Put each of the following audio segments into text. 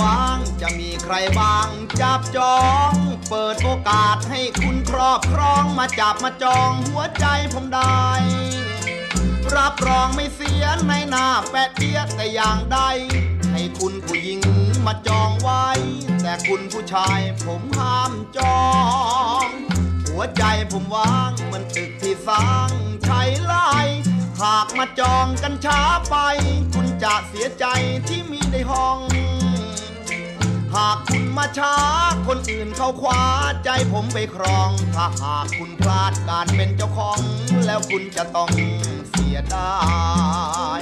่า รบ้างจับจอง เปิดโอกาสให้คุณครอบครองมาจับมาจองหัวใจผมได้ รับรองไม่เสียในหน้าแปะเตี้ยแต่อย่างใด ให้คุณผู้หญิงมาจองไว้ แต่คุณผู้ชายผมห้ามจอง หัวใจผมว่างเหมันตึกที่สร้างใช้ไล่หากมาจองกันช้าไป คุณจะเสียใจที่มีในห้อง หากคุณมาช้า คนอื่นเขาคว้าใจผมไปครอง ถ้าหากคุณพลาดการเป็นเจ้าของ แล้วคุณจะต้องเสียดาย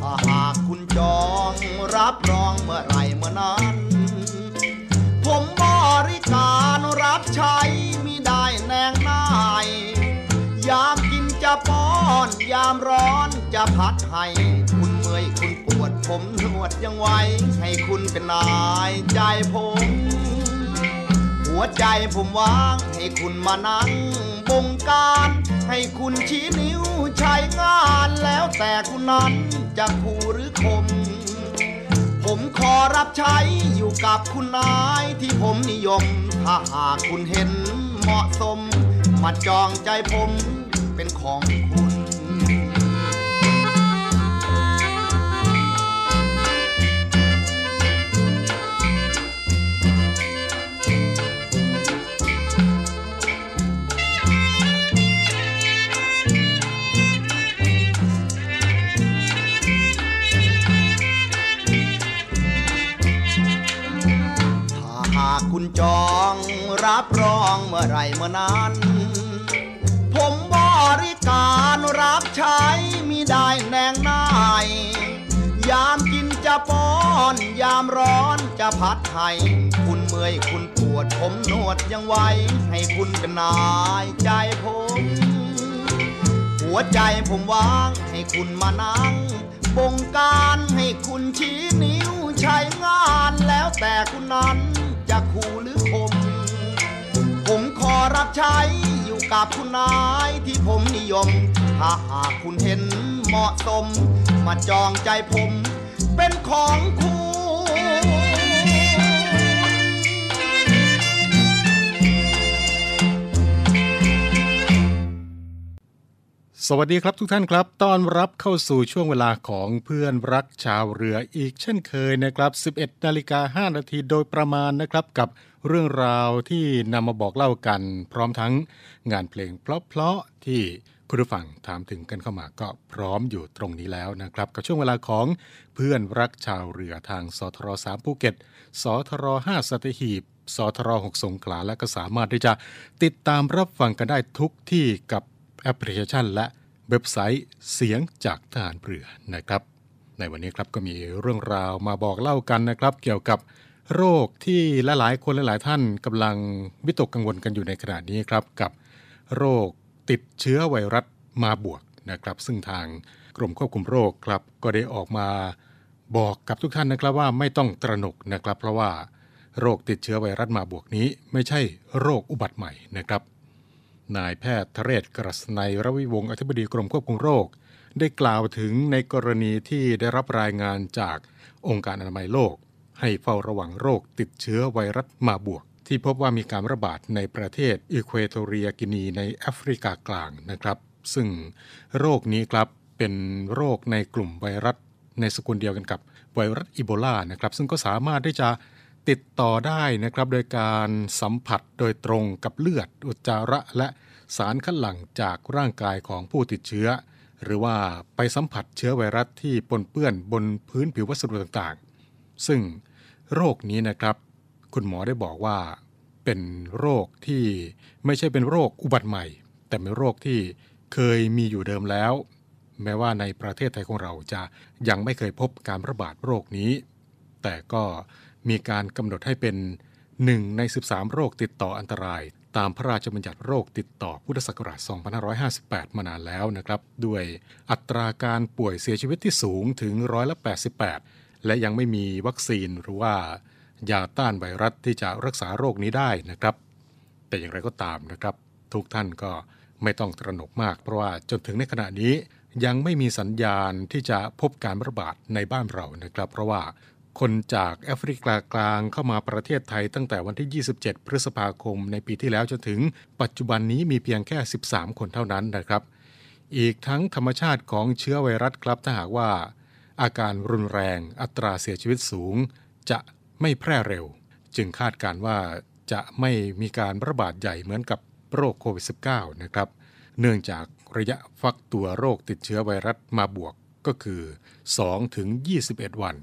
ถ้าหากคุณจองรับรองเมื่อไรเมื่อนั้น ผมบริการรับใช้มิได้แนงนายยามกินจะป้อน ยามร้อนจะพัดให้ คุณเมื่อยคุณ ผมนวดยังไหวให้คุณเป็นนายใจผม หัวใจผมว่าง ให้คุณมานั่งบงการ ให้คุณชี้นิ้วใช้งานแล้วแต่คุณนั้นจะคู่หรือคม ผมขอรับใช้อยู่กับคุณนายที่ผมนิยม ถ้าหากคุณเห็นเหมาะสม มาจองใจผมเป็นของคุณ จองรับรองเมื่อไรเมื่อนั้น ผมบริการรับใช้มีได้แนงนาย ยามกินจะป้อน ยามร้อนจะพัดให้คุณเมื่อยคุณปวดผมนวดยังไหวให้คุณเป็นนายใจผม หัวใจผมว่างให้คุณมานั่งบงการให้คุณชี้นิ้วใช้งานแล้วแต่คุณนั้น จะคู่หรือคมผมขอรับใช้อยู่กับคุณนายที่ผมนิยม ถ้าหากคุณเห็นเหมาะสม มาจองใจผม เป็นของคุณ สวัสดีครับทุกท่านครับ ต้อนรับเข้าสู่ช่วงเวลาของเพื่อนรักชาวเรืออีกเช่นเคยนะครับ 11นาฬิกา5นาทีโดยประมาณนะครับกับเรื่องราวที่นำมาบอกเล่ากัน พร้อมทั้งงานเพลงเพลาะๆที่คุณผู้ฟังถามถึงกันเข้ามาก็พร้อมอยู่ตรงนี้แล้วนะครับ กับช่วงเวลาของเพื่อนรักชาวเรือทางสทร3ภูเก็ต สทร5สัตหีบสทร6สงขลาและก็สามารถที่จะติดตามรับฟังกันได้ทุกที่กับแอปพลิเคชันและ เว็บไซต์เสียงจากทหารเรือนะครับ ในวันนี้ครับก็มีเรื่องราวมาบอกเล่ากันนะครับ เกี่ยวกับโรคที่ลหลายๆคนหลายๆท่านกำลังวิตกกังวลกันอยู่ในขณะนี้ครับกับโรคติดเชื้อไวรัสมาบวกนะครับ ซึ่งทางกรมควบคุมโรคครับก็ได้ออกมาบอกกับทุกท่านนะครับว่าไม่ต้องตระหนกนะครับ เพราะว่าโรคติดเชื้อไวรัสมาบวกนี้ ไม่ใช่โรคอุบัติใหม่นะครับ นายแพทย์ทเรศกรัศนัยรวิวงศ์อธิบดีกรมควบคุมโรค ได้กล่าวถึงในกรณีที่ได้รับรายงานจากองค์การอนามัยโลก ให้เฝ้าระวังโรคติดเชื้อไวรัสมาบวก ที่พบว่ามีการระบาดในประเทศอีควอโตเรียกินีในแอฟริกากลางนะครับ ซึ่งโรคนี้ครับเป็นโรคในกลุ่มไวรัสในสกุลเดียวกันกับไวรัสอีโบลานะครับซึ่งก็สามารถที่จะ ติดต่อได้นะครับ โดยการสัมผัสโดยตรงกับเลือด อุจจาระและสารคัดหลั่งจากร่างกายของผู้ติดเชื้อ หรือว่าไปสัมผัสเชื้อไวรัสที่ปนเปื้อนบนพื้นผิววัสดุต่างๆ ซึ่งโรคนี้นะครับ คุณหมอได้บอกว่า เป็นโรคที่ไม่ใช่เป็นโรคอุบัติใหม่ แต่เป็นโรคที่เคยมีอยู่เดิมแล้ว แม้ว่าในประเทศไทยของเราจะยังไม่เคยพบการระบาดโรคนี้ แต่ก็ มีการกำหนดให้เป็นหนึ่งใน 13 โรคติดต่ออันตราย ตามพระราชบัญญัติโรคติดต่อพุทธศักราช 2558 มานานแล้วนะครับ ด้วยอัตราการป่วยเสียชีวิตที่สูงถึงร้อยละ88 และยังไม่มีวัคซีนหรือว่ายาต้านไวรัสที่จะรักษาโรคนี้ได้นะครับ แต่อย่างไรก็ตามนะครับ ทุกท่านก็ไม่ต้องตระหนกมาก เพราะว่าจนถึงในขณะนี้ยังไม่มีสัญญาณที่จะพบการระบาดในบ้านเรานะครับ เพราะว่า คนจากแอฟริกากลางเข้ามาประเทศไทยตั้งแต่วันที่ 27 พฤษภาคม ในปีที่แล้วจนถึงปัจจุบันนี้มีเพียงแค่ 13 คนเท่านั้นนะครับ อีกทั้งธรรมชาติของเชื้อไวรัสครับถ้าหากว่า อาการรุนแรงอัตราเสียชีวิตสูง จะไม่แพร่เร็ว จึงคาดการว่าจะไม่มีการระบาดใหญ่เหมือนกับโรคโควิด -19 นะครับ เนื่องจากระยะฟักตัวโรคติดเชื้อไวรัสมาบวกก็คือ2ถึง21 วัน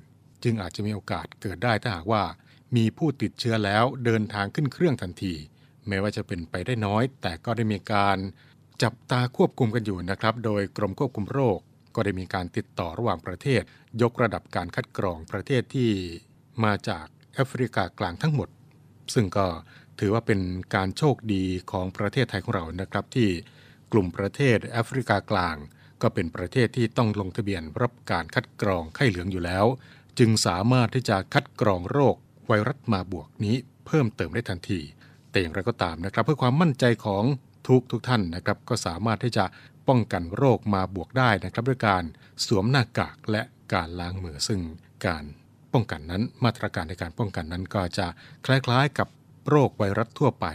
จึงอาจจะมีโอกาสเกิดได้ถ้าหากว่า มีผู้ติดเชื้อแล้วเดินทางขึ้นเครื่องทันที แม้ว่าจะเป็นไปได้น้อย แต่ก็ได้มีการจับตาควบคุมกันอยู่นะครับ โดยกรมควบคุมโรค ก็ได้มีการติดต่อระหว่างประเทศ ยกระดับการคัดกรองประเทศที่มาจากแอฟริกากลางทั้งหมด ซึ่งก็ถือว่าเป็นการโชคดีของประเทศไทยของเรานะครับ ที่กลุ่มประเทศแอฟริกากลาง ก็เป็นประเทศที่ต้องลงทะเบียนรับการคัดกรองไข้เหลืองอยู่แล้ว จึงสามารถที่จะคัดกรองโรคไวรัสมาบวกนี้เพิ่มเติมได้ทันที แต่อย่างไรก็ตามนะครับ เพื่อความมั่นใจของทุกทุกท่านนะครับก็สามารถที่จะป้องกันโรคมาบวกได้นะครับ ด้วยการสวมหน้ากากและการล้างมือซึ่งการป้องกันนั้นมาตรการในการป้องกันนั้นก็จะคล้ายๆกับโรคไวรัสทั่วไป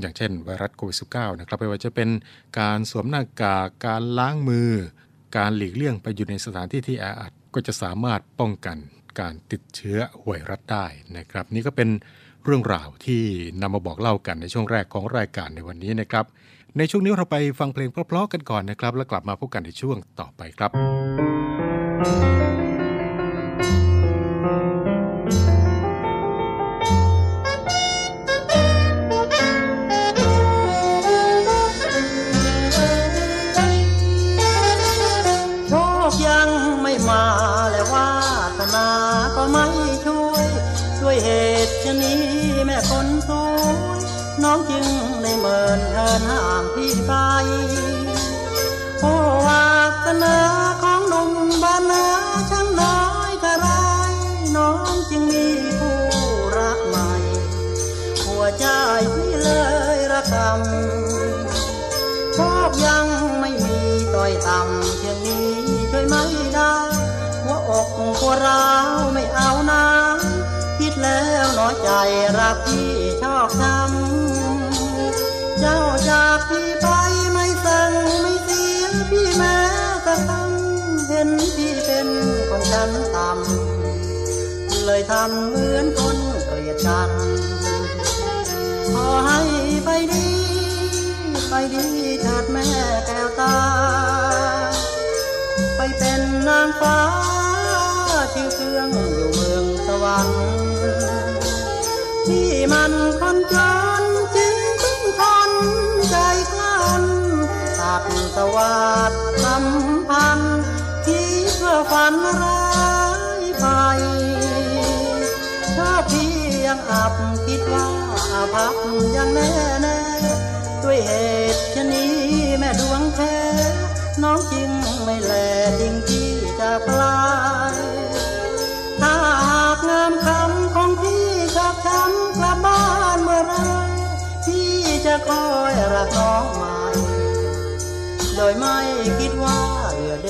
อย่างเช่น ไวรัสโควิด -19 นะครับไม่ว่าจะเป็นการสวมหน้ากากการล้างมือ การหลีกเลี่ยงไปอยู่ในสถานที่ที่แออัด ก็จะสามารถป้องกันการติดเชื้อไวรัสได้นะครับ นี่ก็เป็นเรื่องราวที่นำมาบอกเล่ากันในช่วงแรกของรายการในวันนี้นะครับ ในช่วงนี้เราไปฟังเพลงเพลาะๆกันก่อนนะครับ แล้วกลับมาพบกันในช่วงต่อไปครับ น้องจึงได้เมินเทินห่างพี่ไปโอ้วาสนาของหนุ่มบ้านนาช่างน้อยกระไร น้องจึงมีผู้รักใหม่ หัวใจพี่เลยระกำโชคยังไม่มีต่อยต่ำเพียงนี้ช่วยไม่ได้หัวอกหัวร้าวไม่เอานะคิดแล้วน้อยใจรักพี่ชอบช้ำ เจ้าจากพี่ไปไม่สั่งไม่เสียพี่แม้แต่คำเห็นพี่เป็นคนชั้นต่ำเลยทำเหมือนคนเกลียดกันขอให้ไปดี ไปดีเถิดแม่แก้วตา ไปเป็นนางฟ้า ตัดสวัสดทำพันที่เพื่อฝันร้ายไปถ้าพี่ยังอับคิดว่าอาภัพยังแน่แน่ด้วยเหตุชะนี้แม่ดวงแท้น้องจึงไม่แลจริงที่จะปลายถ้าหากงามคำของพี่ชอบช้ำกลับบ้านเมื่อไรพี่จะคอยรักน้องม่ โดยไม่คิดว่าเหลือเด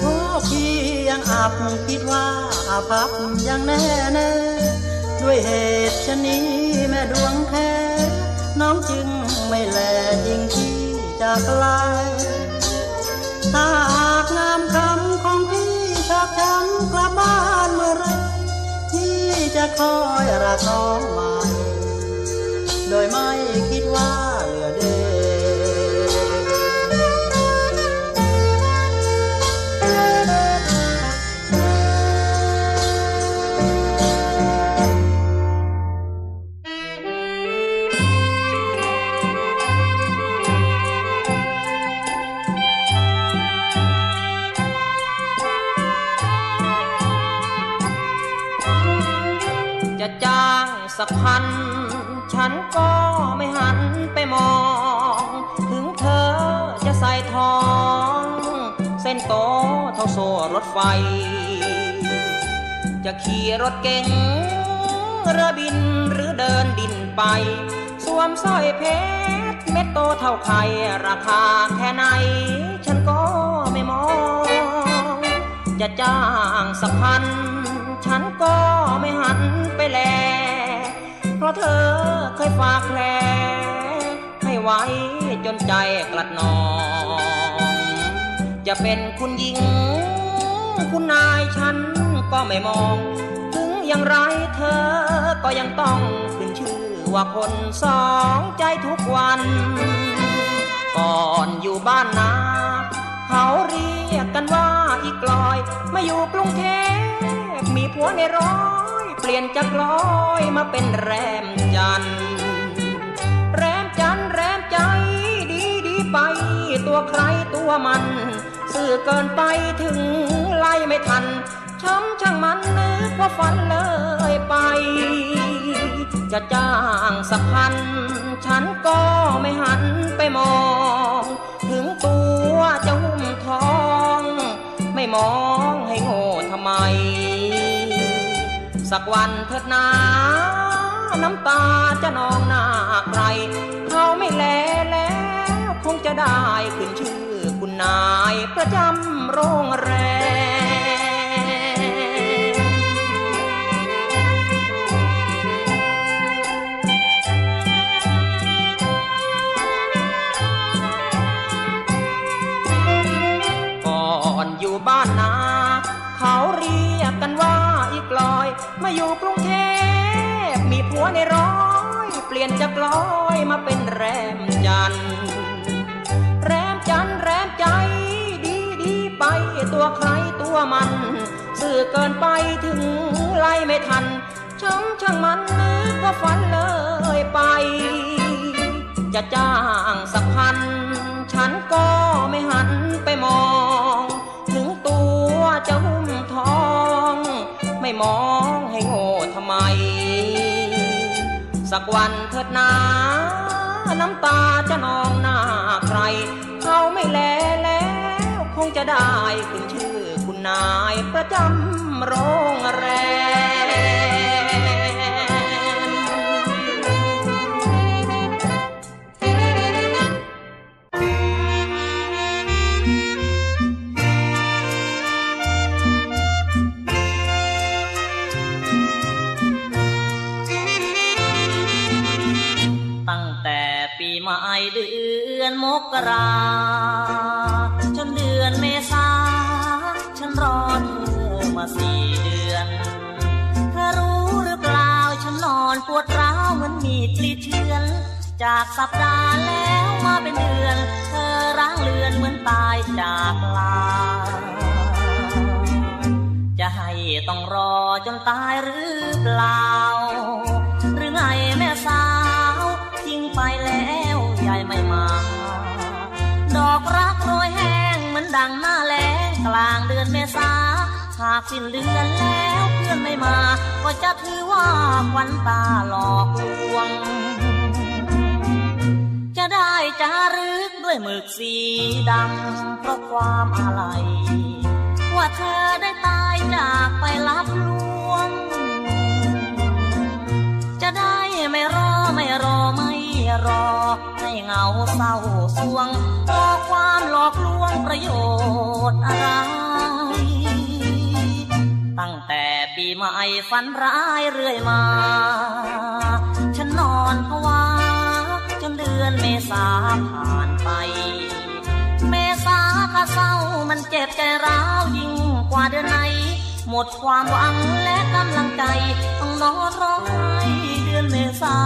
โอ้พี่ยังอับคิดว่าอาภัพยังแน่แน่ด้วยเหตุชะนี้แม่ดวงแท้ น้องจึงไม่แลจริงที่จากไกล ถ้าหากงามคำของพี่ชอบช้ำกลับบ้านเมื่อไรพี่จะคอยรักน้องใหม่ โดยไม่คิดว่า กพัน ฉันก็ไม่หันไปมอง ถึงเธอจะใส่ทอง เส้นโตเท่าโซ่รถไฟ จะขี่รถเก๋งเรือบินหรือเดินดินไป สวมสร้อยเพชรเม็ดโตเท่าไข่ราคาแค่ไหน ฉันก็ไม่มอง จะจ้างสักพัน ฉันก็ไม่หันไปแล เพราะเธอเคยฝากแผลให้ไว้จนใจกลัดนอง จะเป็นคุณหญิง คุณนายฉันก็ไม่มอง ถึงอย่างไรเธอก็ยังต้องขึ้นชื่อว่าคนสองใจทุกวัน ก่อนอยู่บ้านนาเขาเรียกกันว่าอีกลอยมาอยู่กรุงเทพมีผัวในร้อย ปลี่ยนจากลอยมาเป็นแรมจันแรมจันแรมใจดีดีไป ตัวใครตัวมัน สื่อเกินไปถึงไล่ไม่ทัน ช้ำช่างมันนึกว่าฝันเลยไป จะจ้างสักพัน ฉันก็ไม่หันไปมอง ถึงตัวจะหุ้มทอง ไม่มองให้โง่ทำไม สักวันเถิดนาน้ำตาจะนองหน้าใคร เขาไม่แลแล้วคงจะได้ขึ้นชื่อคุณนายประจำโรงแรมก่อนอยู่บ้านนาเขา กลอยมาเป็นแรมจันแรมจันแรมใจ ดีดีไปตัวใครตัวมัน สื่อเกินไปถึงไล่ไม่ทันช้ำช่างมันนึกว่าฝันเลยไป จะจ้างสักพัน ฉันก็ไม่หันไปมอง ถึงตัวจะหุ้มทอง ไม่มอง สักวันเถิดนา น้ำตาจะนองหน้าใคร เขาไม่แลแล้ว คงจะได้ขึ้นชื่อคุณนายประจำโรงแรม ราจนเดือนเมษาฉันรอเธอมาสี่เดือนเธอรู้หรือเปล่าฉันนอนปวดร้าวเหมือนมีดกรีเชือน จากสัปดาห์แล้วมาเป็นเดือน เธอร้างเลือนเหมือนตายจากลา จะให้ต้องรอจนตายหรือเปล่า รักโรยแห้งเหมือนดังหน้าแล้งกลางเดือนเมษาหากสิ้นเดือนแล้วเพื่อนไม่มา ก็จะถือว่าควันตาหลอกลวง จะได้จารึกด้วยหมึกสีดำเพราะความอาลัยว่าเธอได้ตายจากไปรับลวง รอ ให้เหงาเศร้าสวงรอความหลอกลวงประโยชน์อะไร ตั้งแต่ปีใหม่ฝันร้ายเรื่อยมา ฉันนอนภาวาจนเดือนเมษาผ่านไป เมษาถ้าเศร้ามันเจ็บใจร้าวยิ่งกว่าเดือนไหนหมดความหวังและกำลังใจ ต้องนอนร้องไห้เดือนเมษา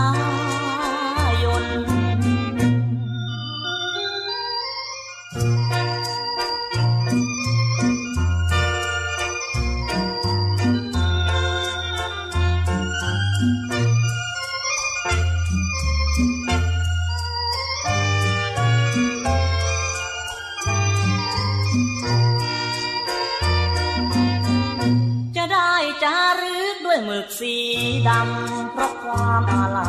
หมึกสีดำเพราะความอะไร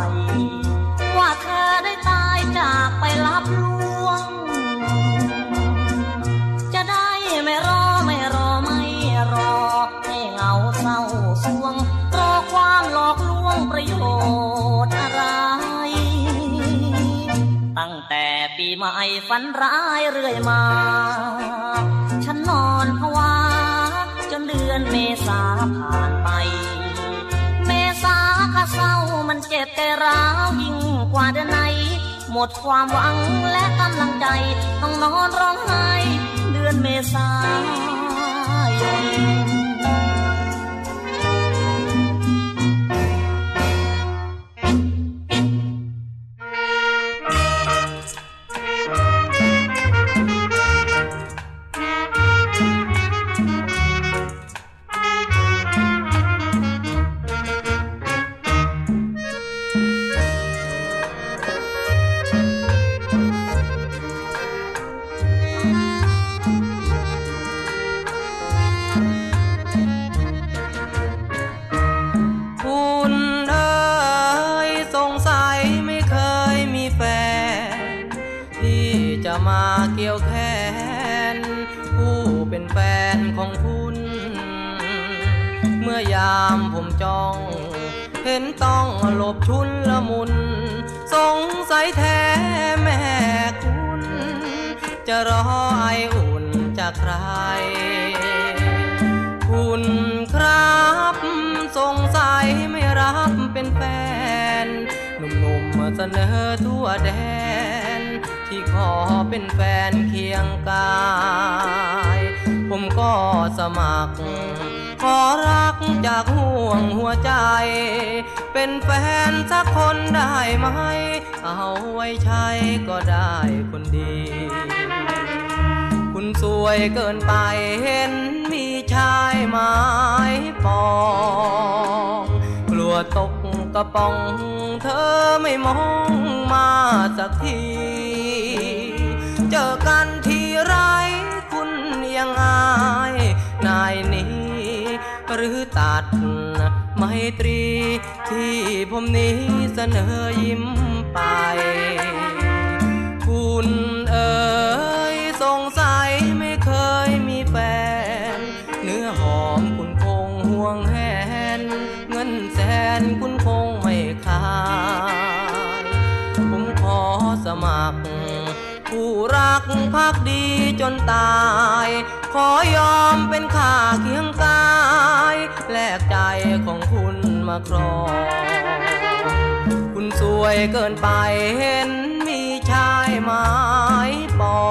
ว่าเธอได้ตายจากไปรับลวง จะได้ไม่รอไม่รอไม่รอ ให้เหงาเศร้าสวง รอความหลอกลวงประโยชน์อะไร ตั้งแต่ปีใหม่ฝันร้ายเรื่อยมา ฉันนอนภาวะจนเดือนเมษาผ่านไป เจ็บแต่ร้าวยิ่งกว่าเดือนไหน หมดความหวังและกำลังใจ ต้องนอนร้องไห้ เดือนเมษายน ไว้ใช้ก็ได้คนดี คุณสวยเกินไปเห็นมีชายไม้ปอง กลัวตกกระป๋องเธอไม่มองมาสักที เจอกันทีไรคุณยังอายนายนี้ หรือตัดไมตรีที่ผมนี้เสนอยิ้ม ไป คุณเอ๋ยสงสัยไม่เคยมีแฟน เนื้อหอมคุณคงห่วงแหน เงินแสนคุณคงไม่ขายผมขอสมัคร ผู้รักพักดีจนตาย ขอยอมเป็นข้าเคียงกาย แลกใจของคุณมาครอง วยเกินไปเห็นมีชายไม้ปอ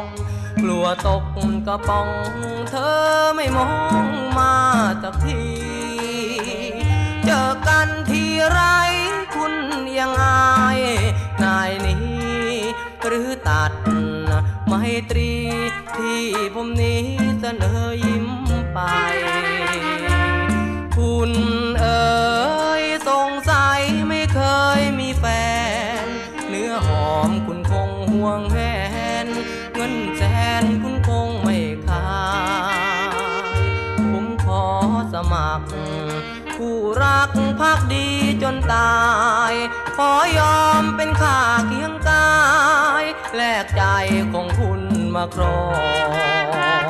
ง กลัวตกกระป๋องเธอไม่มองมาสักที เจอกันทีไรคุณยังอายนายนี้ หรือตัดไมตรีที่ผมนี้เสนอยิ้มไป คุณเอ๋ วงแหนเงินแสนคุณคงไม่ขายผมขอสมัคร ผู้รักพักดีจนตาย ขอยอมเป็นข้าเคียงกาย แลกใจของคุณมาครอง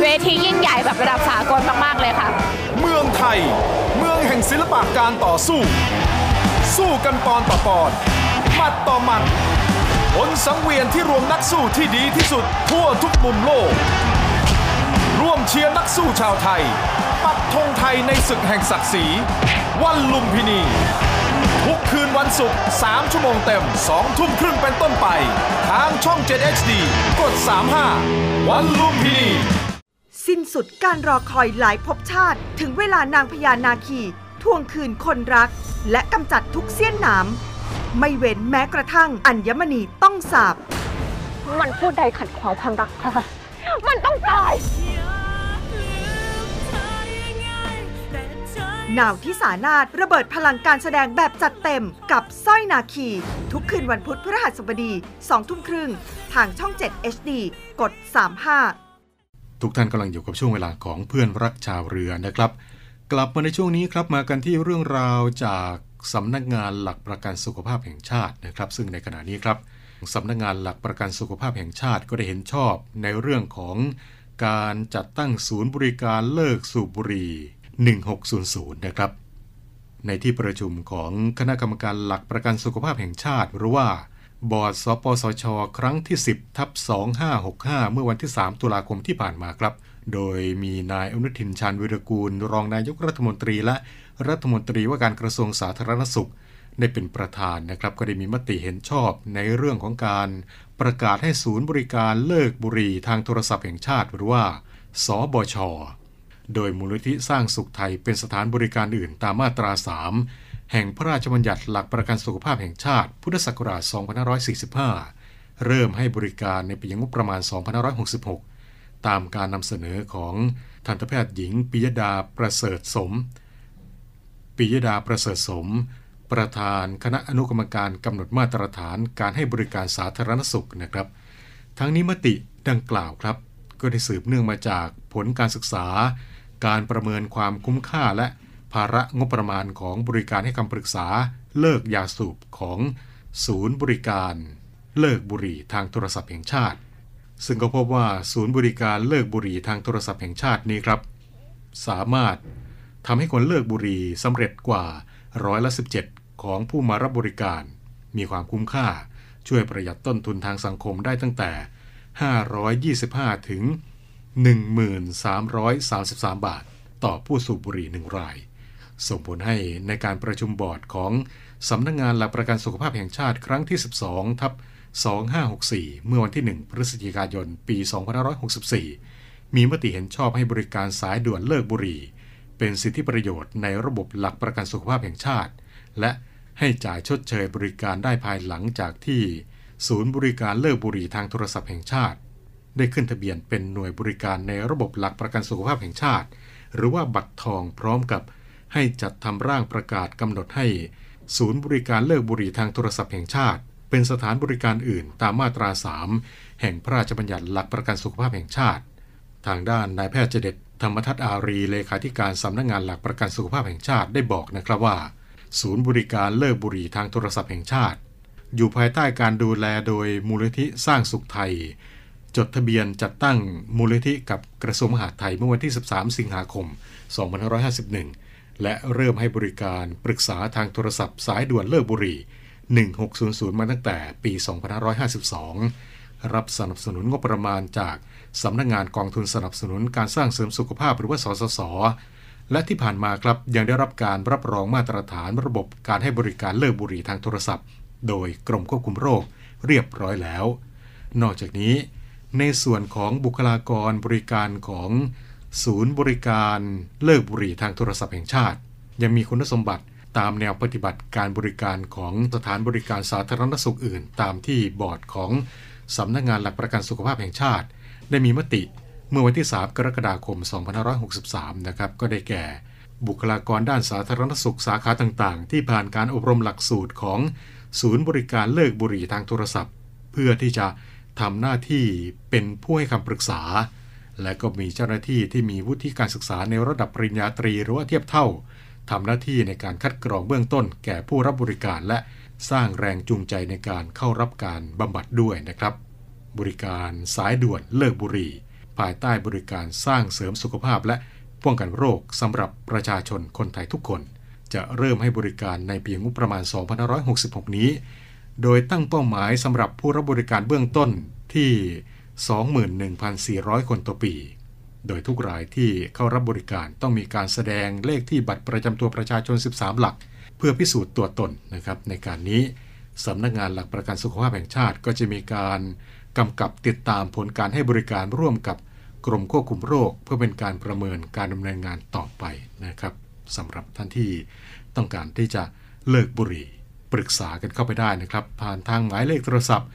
เวทียิ่งใหญ่แบบระดับสากลมากๆเลยค่ะ เมืองไทย เมืองแห่งศิลปะการต่อสู้ สู้กันปอนต่อปอนหมัดต่อหมัดบนสังเวียนที่รวมนักสู้ที่ดีที่สุดทั่วทุกมุมโลก ร่วมเชียร์นักสู้ชาวไทย ปักธงไทยในศึกแห่งศักดิ์ศรี วันลุมพินี ทุกคืนวันศุกร์ 3 ชั่วโมงเต็ม 2 ทุ่มครึ่งเป็นต้นไป ทางช่อง 7 HD กด 35 วันลุมพินี สิ้นสุดการรอคอยหลายภพชาติ ถึงเวลานางพญานาคีทวงคืนคนรัก และกำจัดทุกเสี้ยนหนาม ไม่เว้นแม้กระทั่งอัญมณีต้องสาบ มันพูดใดขัดขวางความรักค่ะมันต้องตาย นาวที่สานาถระเบิดพลังการแสดงแบบจัดเต็มกับสร้อยนาคี ทุกคืนวันพุธพฤหัสบดี2ทุ่มครึ่ง ทางช่อง 7 HD กด 35 ทุกท่านกำลังอยู่กับช่วงเวลาของเพื่อนรักชาวเรือนะครับ กลับมาในช่วงนี้ครับมากันที่เรื่องราวจากสำนักงานหลักประกันสุขภาพแห่งชาตินะครับ ซึ่งในขณะนี้ครับสำนักงานหลักประกันสุขภาพแห่งชาติก็ได้เห็นชอบในเรื่องของการจัดตั้งศูนย์บริการเลิกสูบบุหรี่ 1600 นะครับ ในที่ประชุมของคณะกรรมการหลักประกันสุขภาพแห่งชาติหรือว่า บอร์ดสปสช ครั้งที่ 10 ทับ 2565 เมื่อวันที่ 3 ตุลาคมที่ผ่านมาครับ โดยมีนายอนุทินชาญวิรกูล รองนายกรัฐมนตรีและรัฐมนตรีว่าการกระทรวงสาธารณสุข ได้เป็นประธานนะครับ ก็ได้มีมติเห็นชอบในเรื่องของการประกาศให้ศูนย์บริการเลิกบุหรี่ทางโทรศัพท์แห่งชาติหรือว่า สบช โดยมูลนิธิสร้างสุขไทยเป็นสถานบริการอื่นตามมาตรา 3 แห่งพระราชบัญญัติหลักประกันสุขภาพแห่งชาติ พุทธศักราช 2545 เริ่มให้บริการในปีงบประมาณ 2566 ตามการนำเสนอของทันตแพทย์หญิงปิยดาประเสริฐสมปิยดาประเสริฐสม ประธานคณะอนุกรรมการกำหนดมาตรฐานการให้บริการสาธารณสุขนะครับ ทั้งนี้มติดังกล่าวครับ ก็ได้สืบเนื่องมาจากผลการศึกษา การประเมินความคุ้มค่าและ ภาระงบประมาณของบริการให้คำปรึกษา เลิกยาสูบของศูนย์บริการ เลิกบุหรี่ทางโทรศัพท์แห่งชาติ ซึ่งก็พบว่าศูนย์บริการเลิกบุหรี่ทางโทรศัพท์แห่งชาตินี้ครับ สามารถทำให้คนเลิกบุหรี่สำเร็จกว่าร้อยละ17 ของผู้มารับบริการ มีความคุ้มค่า ช่วยประหยัดต้นทุนทางสังคมได้ตั้งแต่ 525 ถึง 1333 บาท ต่อผู้สูบบุหรี่หนึ่งราย ส่งผลให้ในการประชุมบอร์ดของสำนักงงานหลักประกันสุขภาพแห่งชาติครั้งที่ 12 ทับ 2564 เมื่อวันที่ 1 พฤศจิกายน ปี 2564 มีมติเห็นชอบให้บริการสายด่วนเลิกบุหรี่ เป็นสิทธิประโยชน์ในระบบหลักประกันสุขภาพแห่งชาติ และให้จ่ายชดเชยบริการได้ภายหลังจากที่ ศูนย์บริการเลิกบุหรี่ทางโทรศัพท์แห่งชาติ ได้ขึ้นทะเบียนเป็นหน่วยบริการในระบบหลักประกันสุขภาพแห่งชาติ หรือว่าบัตรทองพร้อมกับ ให้จัดทำร่างประกาศกำหนดให้ ศูนย์บริการเลิกบุหรี่ทางโทรศัพท์แห่งชาติ เป็นสถานบริการอื่นตามมาตรา 3 แห่งพระราชบัญญัติหลักประกันสุขภาพแห่งชาติ ทางด้านนายแพทย์เจเด็ดธรรมทัศน์อารีเลขาธิการสำนักงงานหลักประกันสุขภาพแห่งชาติได้บอกนะครับว่า ศูนย์บริการเลิกบุหรี่ทางโทรศัพท์แห่งชาติ อยู่ภายใต้การดูแลโดยมูลนิธิสร้างสุขไทย จดทะเบียนจัดตั้งมูลนิธิกับกระทรวงมหาดไทยเมื่อวันที่ 13 สิงหาคม 2551 และเริ่มให้บริการปรึกษาทางโทรศัพท์สายด่วนเลิกบุหรี่1600 มาตั้งแต่ปี 2552 รับสนับสนุนงบประมาณจากสำนักงงานกองทุนสนับสนุนการสร้างเสริมสุขภาพหรือว่าสสส และที่ผ่านมาครับยังได้รับการรับรองมาตรฐานระบบการให้บริการเลิกบุหรี่ทางโทรศัพท์ โดยกรมควบคุมโรคเรียบร้อยแล้ว นอกจากนี้ ในส่วนของบุคลากรบริการของ ศูนย์บริการเลิกบุหรี่ทางโทรศัพท์แห่งชาติ ยังมีคุณสมบัติตามแนวปฏิบัติการบริการของสถานบริการสาธารณสุขอื่น ตามที่บอร์ดของสำนักงานหลักประกันสุขภาพแห่งชาติ ได้มีมติเมื่อวันที่ 3 กรกฎาคม 2563 นะครับ ก็ได้แก่ บุคลากรด้านสาธารณสุขสาขาต่างๆ ที่ผ่านการอบรมหลักสูตรของศูนย์บริการเลิกบุหรี่ทางโทรศัพท์ เพื่อที่จะทำหน้าที่เป็นผู้ให้คำปรึกษา และก็มีเจ้าหน้าที่ที่มีวุฒิการศึกษาในระดับปริญญาตรีหรือว่าเทียบเท่าทำหน้าที่ในการคัดกรองเบื้องต้น แก่ผู้รับบริการและสร้างแรงจูงใจในการเข้ารับการบำบัดด้วยนะครับ บริการสายด่วนเลิกบุหรี่ ภายใต้บริการสร้างเสริมสุขภาพ และป้องกันโรคสำหรับประชาชนคนไทยทุกคน จะเริ่มให้บริการในปีงบประมาณ 2566 นี้ โดยตั้งเป้าหมายสำหรับผู้รับบริการเบื้องต้นที่ 21,400 คนต่อปี โดยทุกรายที่เข้ารับบริการต้องมีการแสดงเลขที่บัตรประจำตัวประชาชน 13 หลัก เพื่อพิสูจน์ตัวตนนะครับในการนี้สำนักงานหลักประกันสุขภาพแห่งชาติก็จะมีการกำกับติดตามผลการให้บริการร่วมกับกรมควบคุมโรค เพื่อเป็นการประเมินการดำเนินงานต่อไปนะครับสำหรับท่านที่ต้องการที่จะเลิกบุหรี่ ปรึกษากันเข้าไปได้นะครับ ผ่านทางหมายเลขโทรศัพท์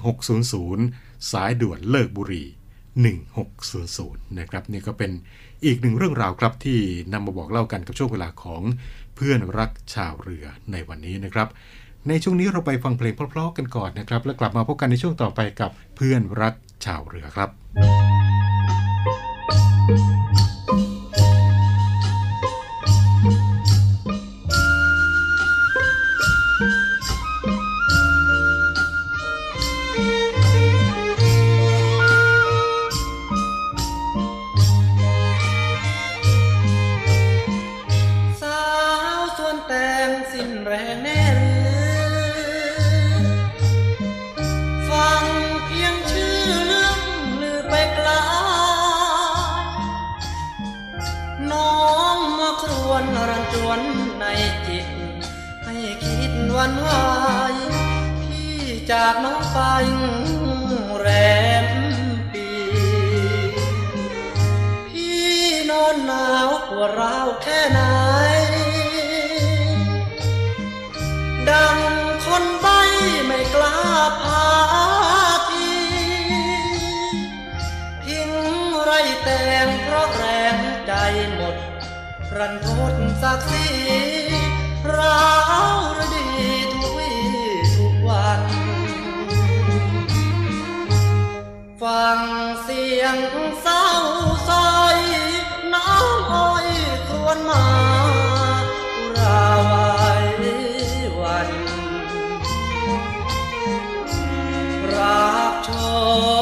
1600 สายด่วนเลิกบุหรี่1600 นะครับนี่ก็เป็นอีกหนึ่งเรื่องราวครับที่นำมาบอกเล่ากันกับช่วงเวลาของเพื่อนรักชาวเรือในวันนี้นะครับ ในช่วงนี้เราไปฟังเพลงเพลาะๆกันก่อนนะครับ แล้วกลับมาพบกันในช่วงต่อไปกับเพื่อนรักชาวเรือครับ จากน้องไปแรมปี พี่นอนหนาวปวดร้าวแค่ไหน ดังคนใบไม่กล้าพาทีทิ้งไรแตงเพราะแรงใจหมด รันทดศักดิ์ศรีร้าวระดีทุกวี่ทุกวัน ฟังเสียงเศร้าซอยน้ำอ้อยครวนมาอุราไว้วันรักชค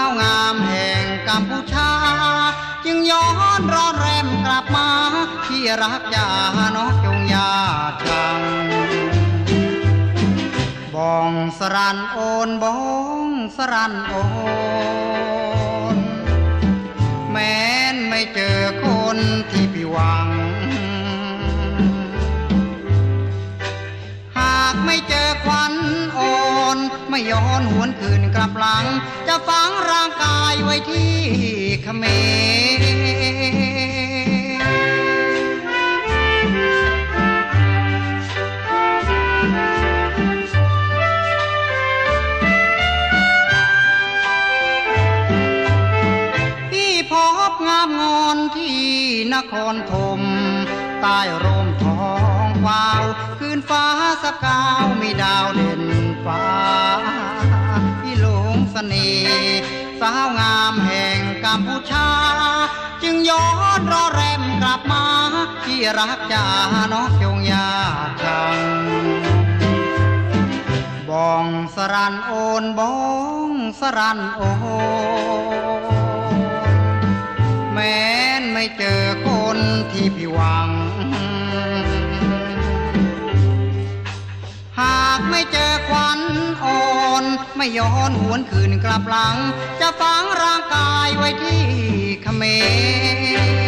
าวงามแห่งกัมพูชา จึงย้อนรอนแรมกลับมา ที่รักยาน้องจงยาจังบองสรันโอนบองสรันโอนแม้นไม่เจอคนที่พี่หวัง หากไม่เจอควัน ไม่ย้อนหวนคืนกลับหลัง จะฝังร่างกายไว้ที่เขมรพี่พบงามงอนที่นครธมใต้ร่มทองวาว คืนฟ้าสกาวมีดาวเด่น ฟ้าพี่หลงเสน่ห์สาวงามแห่งกัมพูชา จึงย้อนรอแรมกลับมา ที่รักจาน้องจงยาชังบองสรันโอนบองสรันโอนแม้นไม่เจอคนที่พี่หวังากไม่เจอควันอ่อนไม่ย้อนหวนคืนกลับหลัง จะฝังร่างกายไว้ที่เขม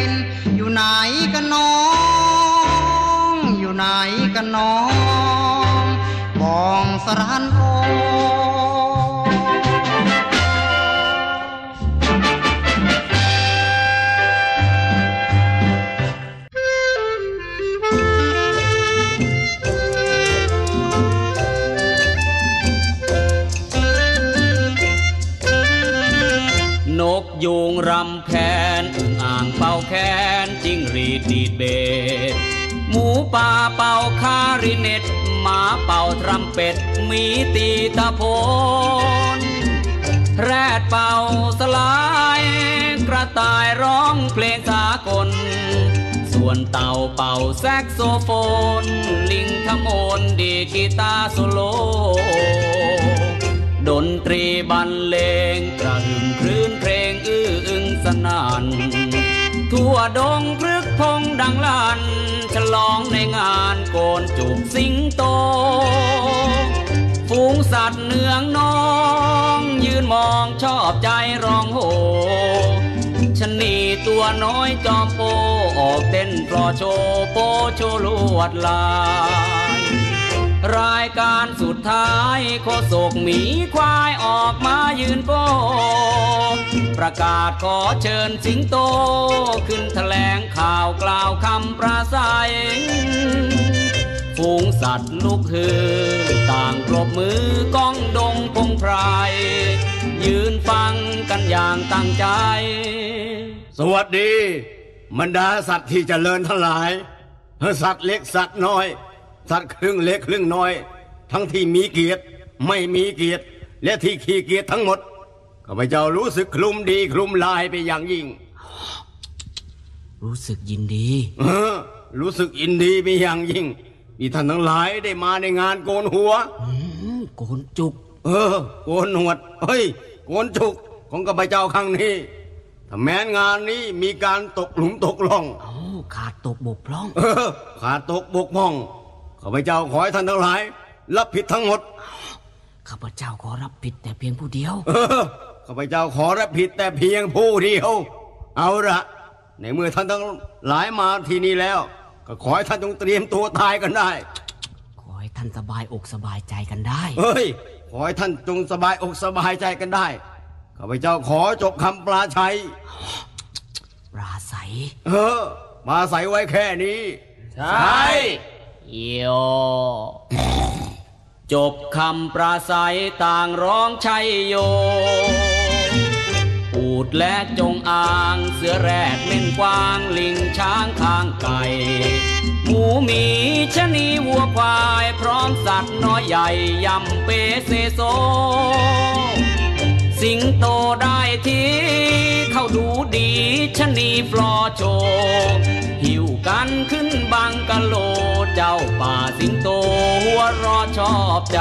รอยู่ไหนกันน้อง อยู่ไหนกันน้องบองสรันโอ ดีเบสหมูป่าเป่าคลาริเน็ตหมาเป่าทรัมเป็ตหมีตีตะโพนแรดเป่าสลาย กระต่ายร้องเพลงสากล ส่วนเต่าเป่าแซกโซโฟน ลิงขโมยดีดกีตาร์โซโล ดนตรีบรรเลงกระหึ่มคลื่นเพลงอื้ออึงสนั่น ทั่วดงพลึกพงดังลั่นฉลองในงานโกนจุกสิงโต ฝูงสัตว์เนืองน้อง ยืนมองชอบใจร้องโหชนีตัวน้อยจอมโปออกเต้นปลอโชว์โปโชว์ลวดลาย รายการสุดท้ายโคศกหมีควายออกมายืนโป ประกาศขอเชิญสิงโต ขึ้นแถลงข่าวกล่าวคำประสัยฝูงสัตว์ลุกฮือ ต่างปรบมือก้องดงพงไพรยืนฟังกันอย่างตั้งใจ สวัสดีบรรดาสัตว์ที่เจริญทั้งหลาย สัตว์เล็กสัตว์น้อย สัตว์ครึ่งเล็กครึ่งน้อย ทั้งที่มีเกียรติไม่มีเกียรติและที่ขี้เกียจทั้งหมด ข้าพเจ้ารู้สึกคลุมดีคลุมลายไปอย่างยิ่ง รู้สึกยินดี เออ รู้สึกอินดีไปอย่างยิ่ง มีท่านทั้งหลายได้มาในงานโกนหัวโกนจุก เออ โกนหนวดเฮ้ย โกนจุกของข้าพเจ้าครั้งนี้ถ้าแม้นงานนี้มีการตกหลุมตกล่องโอ้ขาดตกบกพร่อง เออ ขาดตกบกพร่อง ข้าพเจ้าขอให้ท่านทั้งหลาย รับผิดทั้งหมด ข้าพเจ้าขอรับผิดแต่เพียงผู้เดียว เออ ข้าพเจ้าขอรับผิดแต่เพียงผู้เดียว เอาละในเมื่อท่านทั้งหลายมาที่นี่แล้ว ก็ขอให้ท่านจงเตรียมตัวตายกันได้ ขอให้ท่านสบายอกสบายใจกันได้ เฮ้ย ขอให้ท่านจงสบายอกสบายใจกันได้ ข้าพเจ้าขอจบคำปลาชัยปราศัยเออ มาใส่ไว้แค่นี้ ใช่โยจบคำปราศัยต่างร้องชัยโยปู ดและจงอาง เสือแรดเม่นกวางลิงช้างคางไก่ หมูหมีชะนีวัวควาย พร้อมสัตว์น้อยใหญ่ยำเปเซโซ สิงโตได้ทีเข้าดูดีชะนีฟลอโชหิวกันขึ้นบังกะโลเจ้าป่าสิงโตหัวรอชอบใจ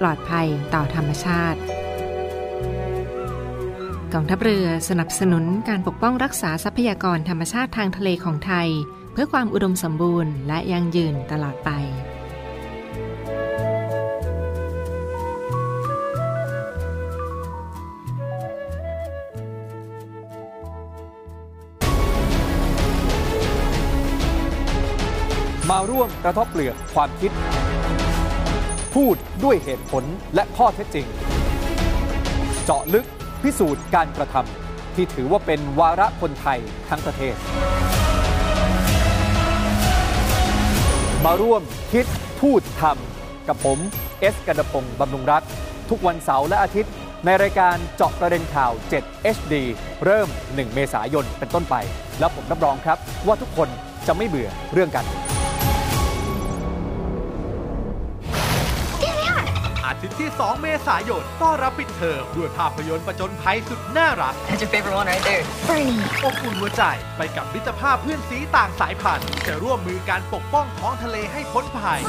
ปลอดภัยต่อธรรมชาติกองทัพเรือสนับสนุนการปกป้องรักษาทรัพยากรธรรมชาติทางทะเลของไทย เพื่อความอุดมสมบูรณ์และยั่งยืนตลอดไป มาร่วมกระทบเปลือกความคิด พูดด้วยเหตุผลและข้อเท็จจริง เจาะลึกพิสูจน์การกระทำที่ถือว่าเป็นวาระคนไทยทั้งประเทศ มาร่วมคิดพูดทำกับผมเอสกันดพงศ์บำรุงรัฐ ทุกวันเสาร์และอาทิตย์ ในรายการเจาะประเด็นข่าว 7 HD เริ่ม 1 เมษายนเป็นต้นไป แล้วผมรับรองครับว่าทุกคนจะไม่เบื่อเรื่องกัน อาทิตย์ที่ 2 เมษายนต้อนรับปิดเทอมด้วยภาพยนตร์ประจนภัยสุดน่ารัก That's your favorite one right there. Bernie. อบอุ่นหัวใจไปกับมิตรภาพเพื่อนซี้ต่างสายพันธุ์จะร่วมมือกันปกป้องท้องทะเลให้พ้นภัย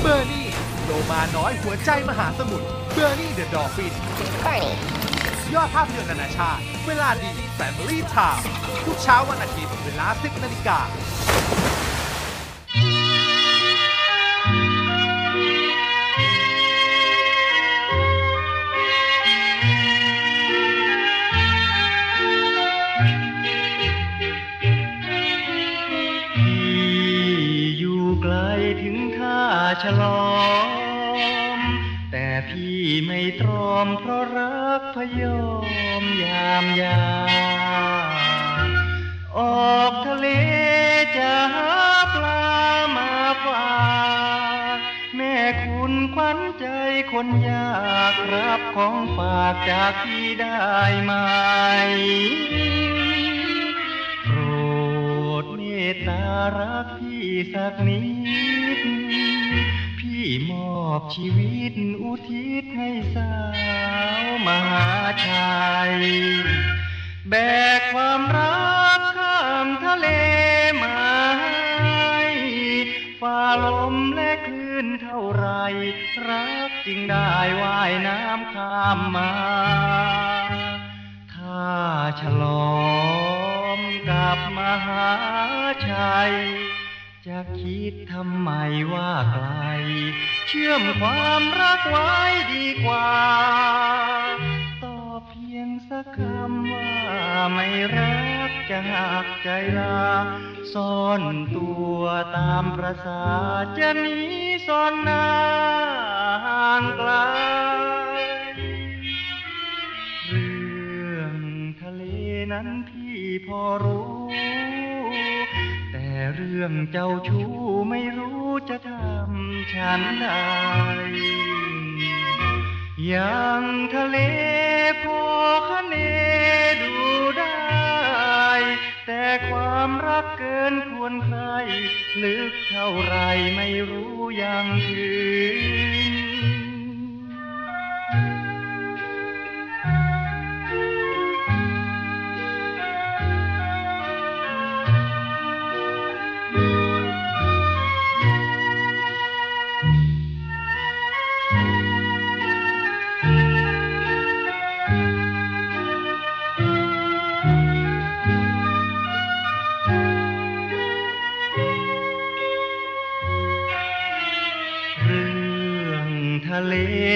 เบอร์นี่โลมาน้อยหัวใจมหาสมุทร Bernie the Dolphin Bernie. ยอดภาพยนตร์นานาชาติ เวลาดี Family Time ทุกเช้าวันอาทิตย์เวลา 10นาฬิกา ยมยามยามออกทะเลจะหาปลามาฝากแม่คุณขวัญใจคนยากรับของฝากจากพี่ได้ไหมโปรดเมตตารักพี่สักนิดพี่ม อบชีวิตอุทิศให้สาวมหาชัย แบกความรักข้ามทะเลมาให้ฝ่าลมและคลื่นเท่าไร รักจึงได้ว่ายน้ำข้ามมา ถ้าฉลอมกับมหาชัย จะคิดทำไมว่าไกล เชื่อมความรักไว้ดีกว่าตอบเพียงสักคำว่าไม่รักจะหักใจลา ซ่อนตัวตามประสาจะหนีซ่อนนาห่างไกลเรื่องทะเลนั้นพี่พอรู้ แต่เรื่องเจ้าชู้ไม่รู้จะทำฉันใดอย่างทะเลพอคะเนดูได้ แต่ความรักเกินควรใคร ลึกเท่าไรไม่รู้ยังถึง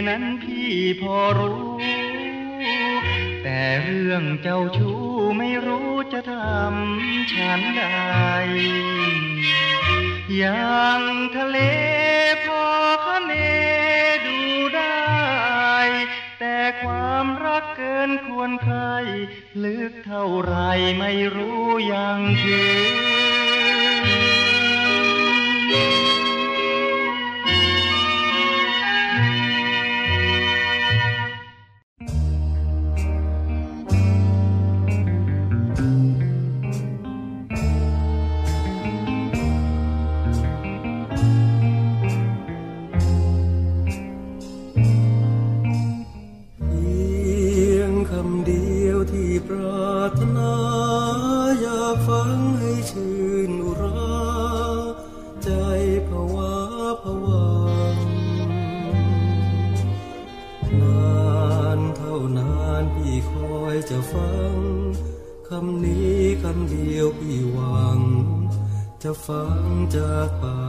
นั้นพี่พอรู้ แต่เรื่องเจ้าชู้ไม่รู้จะทำฉันใดอย่างทะเลพอคะเนดูได้ แต่ความรักเกินควรใคร ลึกเท่าไรไม่รู้ยังถึง ปรารถนาอยากฟังให้ชื่นรา ใจภาวะผวังนานเท่านานพี่คอยจะฟัง คำนี้คำเดียวพี่หวัง จะฟังจากปาก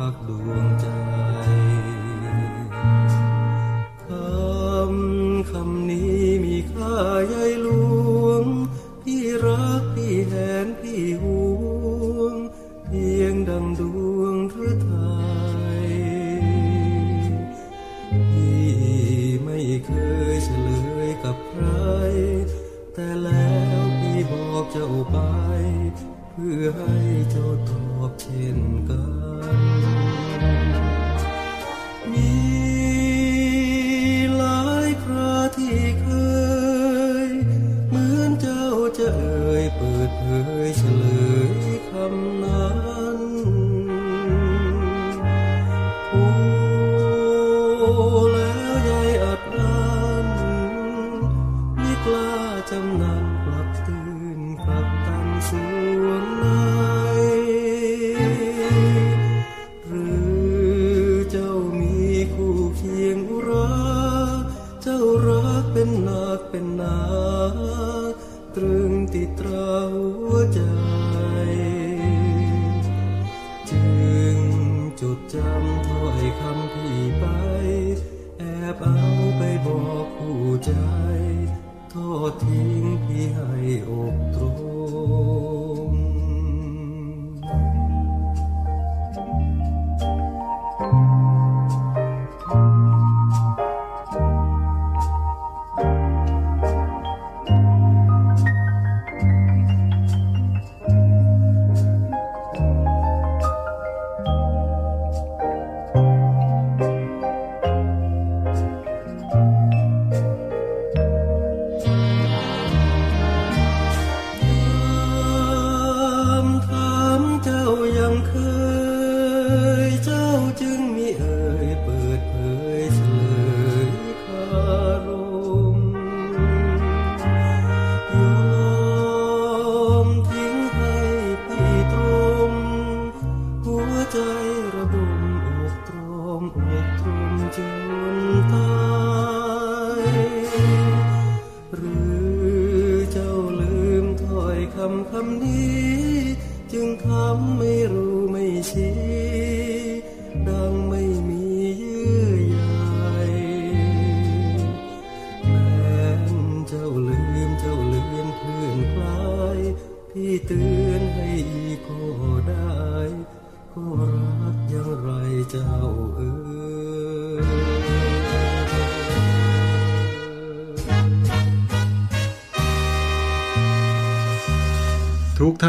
ทอดทิ้ง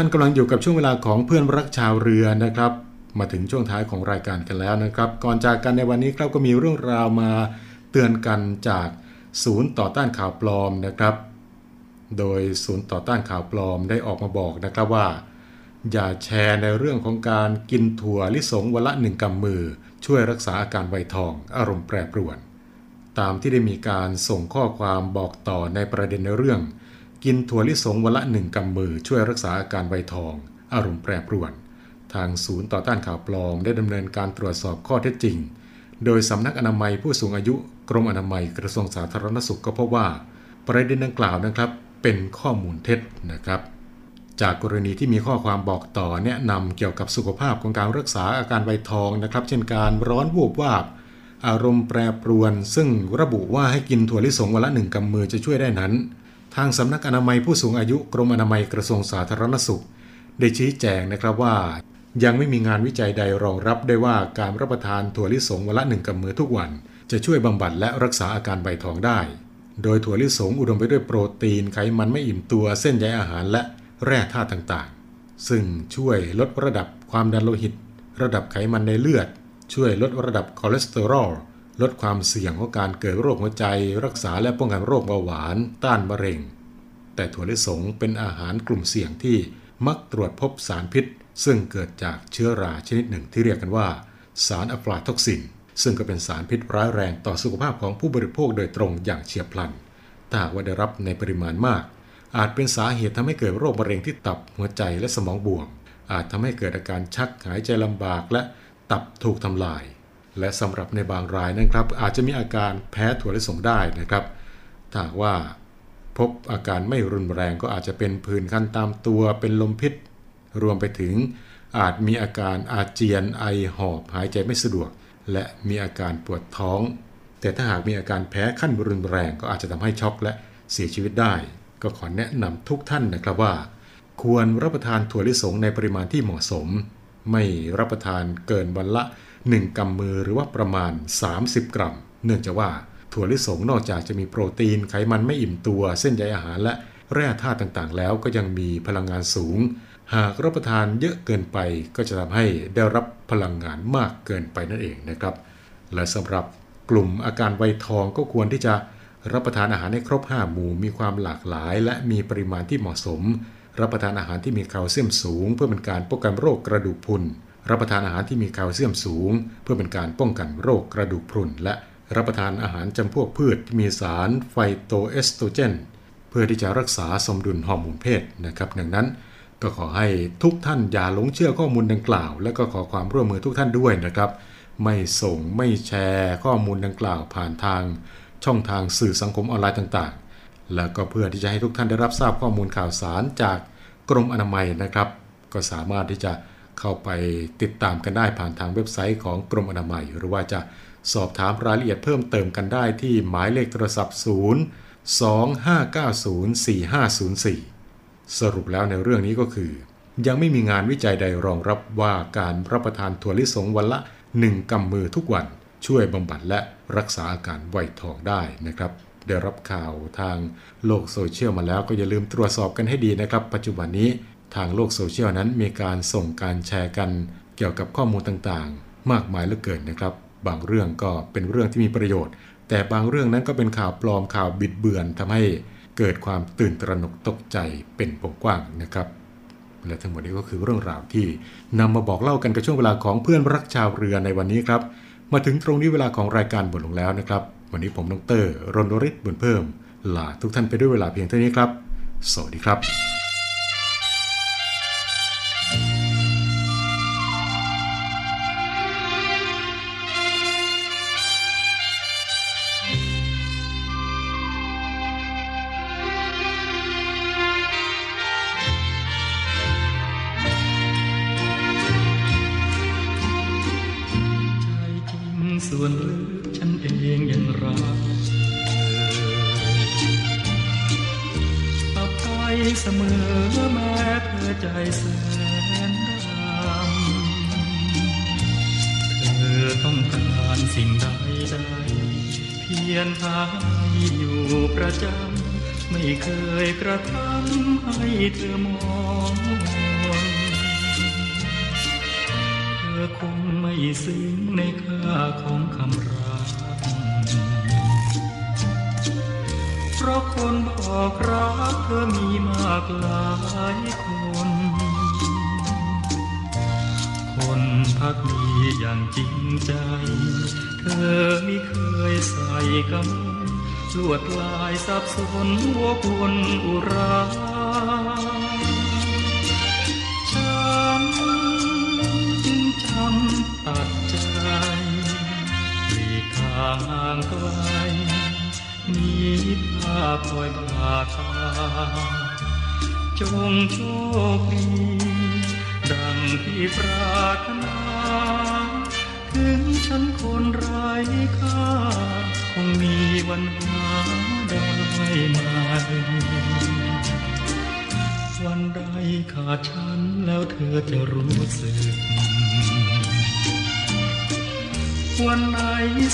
านกำลังอยู่กับช่วงเวลาของเพื่อนรักชาวเรือนะครับ มาถึงช่วงท้ายของรายการกันแล้วนะครับ ก่อนจากกันในวันนี้ครับก็มีเรื่องราวมาเตือนกันจากศูนย์ต่อต้านข่าวปลอมนะครับ โดยศูนย์ต่อต้านข่าวปลอมได้ออกมาบอกนะครับว่า อย่าแชร์ในเรื่องของการกินถั่วลิสงวันละหนึ่งกำมือ ช่วยรักษาอาการไวทอง อารมณ์แปรปรวน ตามที่ได้มีการส่งข้อความบอกต่อในประเด็นในเรื่อง กินถั่วลิสงวันละหนึ่งกำมือช่วยรักษาอาการไวทอง อารมณ์แปรปรวน ทางศูนย์ต่อต้านข่าวปลอมได้ดำเนินการตรวจสอบข้อเท็จจริง โดยสำนักอนามัยผู้สูงอายุกรมอนามัยกระทรวงสาธารณสุขก็พบว่า ประเด็นดังกล่าวนะครับเป็นข้อมูลเท็จนะครับ จากกรณีที่มีข้อความบอกต่อแนะนำเกี่ยวกับสุขภาพของการรักษาอาการไวทองนะครับ เช่นการร้อนวูบวาบอารมณ์แปรปรวน ซึ่งระบุว่าให้กินถั่วลิสงวันละหนึ่งกำมือจะช่วยได้นั้น ทางสำนักอนามัยผู้สูงอายุกรมอนามัยกระทรวงสาธารณสุข ได้ชี้แจงนะครับว่า ยังไม่มีงานวิจัยใดรองรับได้ว่าการรับประทานถั่วลิสงวันละหนึ่งกำมือทุกวัน จะช่วยบำบัดและรักษาอาการใบทองได้ โดยถั่วลิสงอุดมไปด้วยโปรตีนไขมันไม่อิ่มตัวเส้นใยอาหารและแร่ธาตุต่างๆ ซึ่งช่วยลดระดับความดันโลหิต ระดับไขมันในเลือด ช่วยลดระดับคอเลสเตอรอล ลดความเสี่ยงของการเกิดโรคหัวใจ รักษาและป้องกันโรคเบาหวาน ต้านมะเร็ง แต่ถั่วลิสงเป็นอาหารกลุ่มเสี่ยงที่มักตรวจพบสารพิษ ซึ่งเกิดจากเชื้อราชนิดหนึ่งที่เรียกกันว่า สารอะฟลาท็อกซิน ซึ่งก็เป็นสารพิษร้ายแรงต่อสุขภาพของผู้บริโภคโดยตรงอย่างเฉียบพลัน ถ้าว่าได้รับในปริมาณมาก อาจเป็นสาเหตุทำให้เกิดโรคมะเร็งที่ตับหัวใจและสมองบวมอาจทำให้เกิดอาการชักหายใจลำบากและตับถูกทำลาย และสำหรับในบางรายนะครับอาจจะมีอาการแพ้ถั่วลิสงได้นะครับถ้าว่าพบอาการไม่รุนแรงก็อาจจะเป็นผื่นคันตามตัวเป็นลมพิษ รวมไปถึงอาจมีอาการอาเจียนไอหอบหายใจไม่สะดวก และมีอาการปวดท้อง แต่ถ้าหากมีอาการแพ้ขั้นรุนแรงก็อาจจะทำให้ช็อกและเสียชีวิตได้ ก็ขอแนะนำทุกท่านนะครับว่า ควรรับประทานถั่วลิสงในปริมาณที่เหมาะสม ไม่รับประทานเกินวันละ 1 กำมือหรือว่าประมาณ 30 กรัม เนื่องจากว่าถั่วลิสงนอกจากจะมีโปรตีนไขมันไม่อิ่มตัว เส้นใยอาหารและแร่ธาตุต่างๆ แล้วก็ยังมีพลังงานสูง หากรับประทานเยอะเกินไปก็จะทำให้ได้รับพลังงานมากเกินไปนั่นเองนะครับ และสำหรับกลุ่มอาการไวทองก็ควรที่จะรับประทานอาหารให้ครบ 5 หมู่มีความหลากหลาย และมีปริมาณที่เหมาะสม รับประทานอาหารที่มีแคลเซียมสูง เพื่อเป็นการป้องกันโรคกระดูกพรุน รับประทานอาหารที่มีแคลเซียมสูง เพื่อเป็นการป้องกันโรคกระดูกพรุน และรับประทานอาหารจำพวกพืชที่มีสารไฟโตเอสโตรเจน เพื่อที่จะรักษาสมดุลฮอร์โมนเพศนะครับดังนั้นก็ขอให้ทุกท่านอย่าหลงเชื่อข้อมูลดังกล่าว และก็ขอความร่วมมือทุกท่านด้วยนะครับ ไม่ส่งไม่แชร์ข้อมูลดังกล่าวผ่านทาง ช่องทางสื่อสังคมออนไลน์ต่างๆ แล้วก็เพื่อที่จะให้ทุกท่านได้รับทราบข้อมูลข่าวสารจากกรมอนามัยนะครับ ก็สามารถที่จะ เข้าไปติดตามกันได้ผ่านทางเว็บไซต์ของกรมอนามัย หรือว่าจะสอบถามรายละเอียดเพิ่มเติมกันได้ที่หมายเลขโทรศัพท์ 0 2590 4504 สรุปแล้วในเรื่องนี้ก็คือ ยังไม่มีงานวิจัยใดรองรับว่าการรับประทานถั่วลิสงวันละ 1กำมือทุกวัน ช่วยบำบัดและรักษาอาการไวทองได้นะครับได้รับข่าวทางโลกโซเชียลมาแล้วก็อย่าลืมตรวจสอบกันให้ดีนะครับ ปัจจุบันนี้ ทางโลกโซเชียลนั้นมีการส่งการแชร์กันเกี่ยวกับข้อมูลต่างๆ มากมายเหลือเกินนะครับ บางเรื่องก็เป็นเรื่องที่มีประโยชน์ แต่บางเรื่องนั้นก็เป็นข่าวปลอมข่าวบิดเบือนทำให้เกิดความตื่นตระหนกตกใจเป็นวงกว้างนะครับและทั้งหมดนี้ก็คือเรื่องราวที่นำมาบอกเล่ากันกับช่วงเวลาของเพื่อนรักชาวเรือในวันนี้ครับ มาถึงตรงนี้เวลาของรายการบทลงแล้วนะครับ วันนี้ผมดรรณริศบุญเพิ่มลาทุกท่านไปด้วยเวลาเพียงเท่านี้ครับ สวัสดีครับ สับสนหัวคนอุราฉันจึงจำตัดใจหลีกทางห่างไกลมีภาพคอยบาตาจงโชคดี ดังที่ปรารถนาถึงฉันคนไร้ค่าคงมีวันหา วันใดขาดฉันแล้วเธอจะรู้สึก วันไหน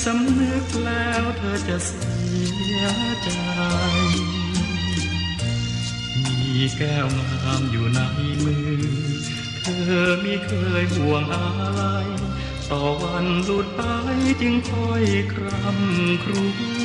สำนึกแล้วเธอจะเสียใจ มีแก้วงามอยู่ในมือ เธอไม่เคยห่วงอะไร ต่อวันหลุดไปจึงคอยครำครวญ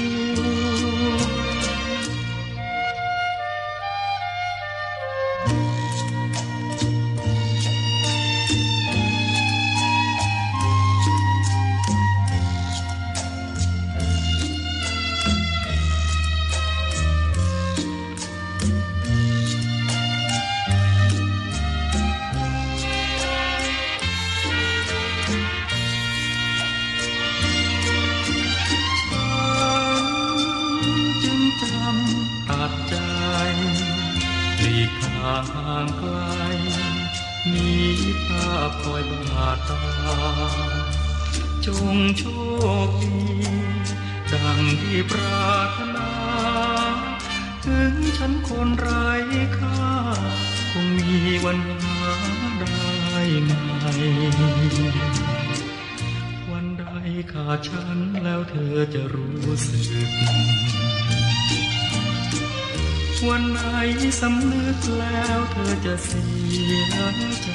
คนไร้ค่าคงมีวันหาได้ไหม วันใดขาดฉันแล้วเธอจะรู้สึก วันไหนสำนึกแล้วเธอจะเสียใจ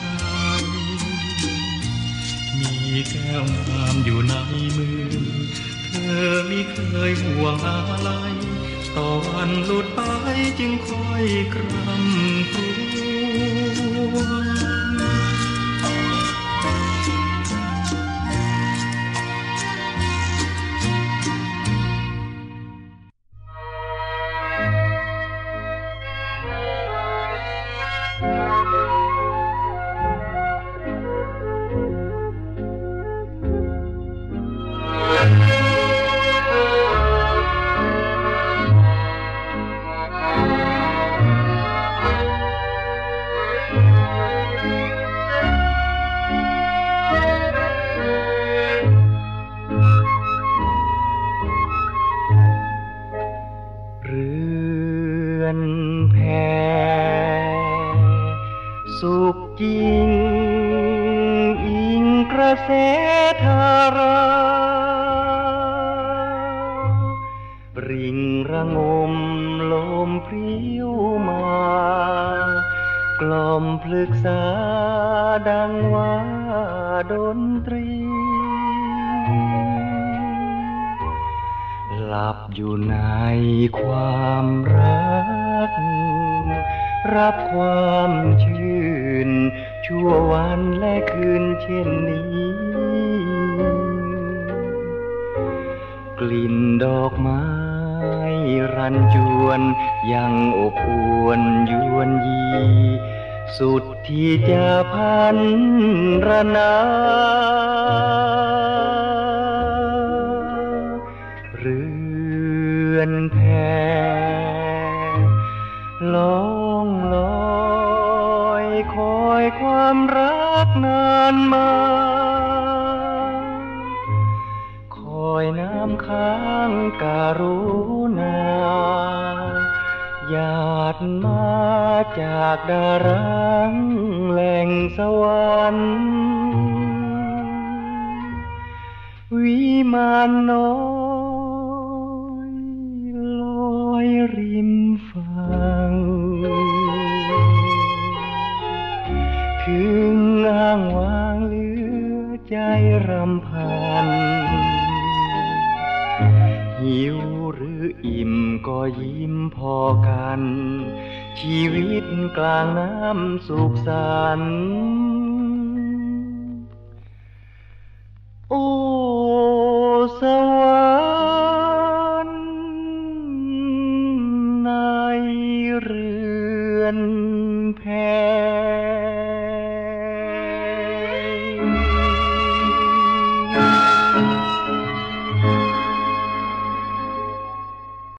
มีแก้วงามอยู่ในมือ เธอไม่เคยห่วงอะไร ตอนหลุดไปจึงค่อยครำครวญีความรัก รับความชื่น ชั่ววันและคืนเช่นนี้ กลิ่นดอกไม้รันจวนยังอบอวนยวนยี สุดที่จะพันรนา นานมา คอยน้ำค้างการุณาหยาดมาจากดารังแหล่งสวรรค์วิมานน้อย รำพัน หิวหรืออิ่มก็ยิ้มพอกัน ชีวิตกลางน้ำสุขสันโอ้สว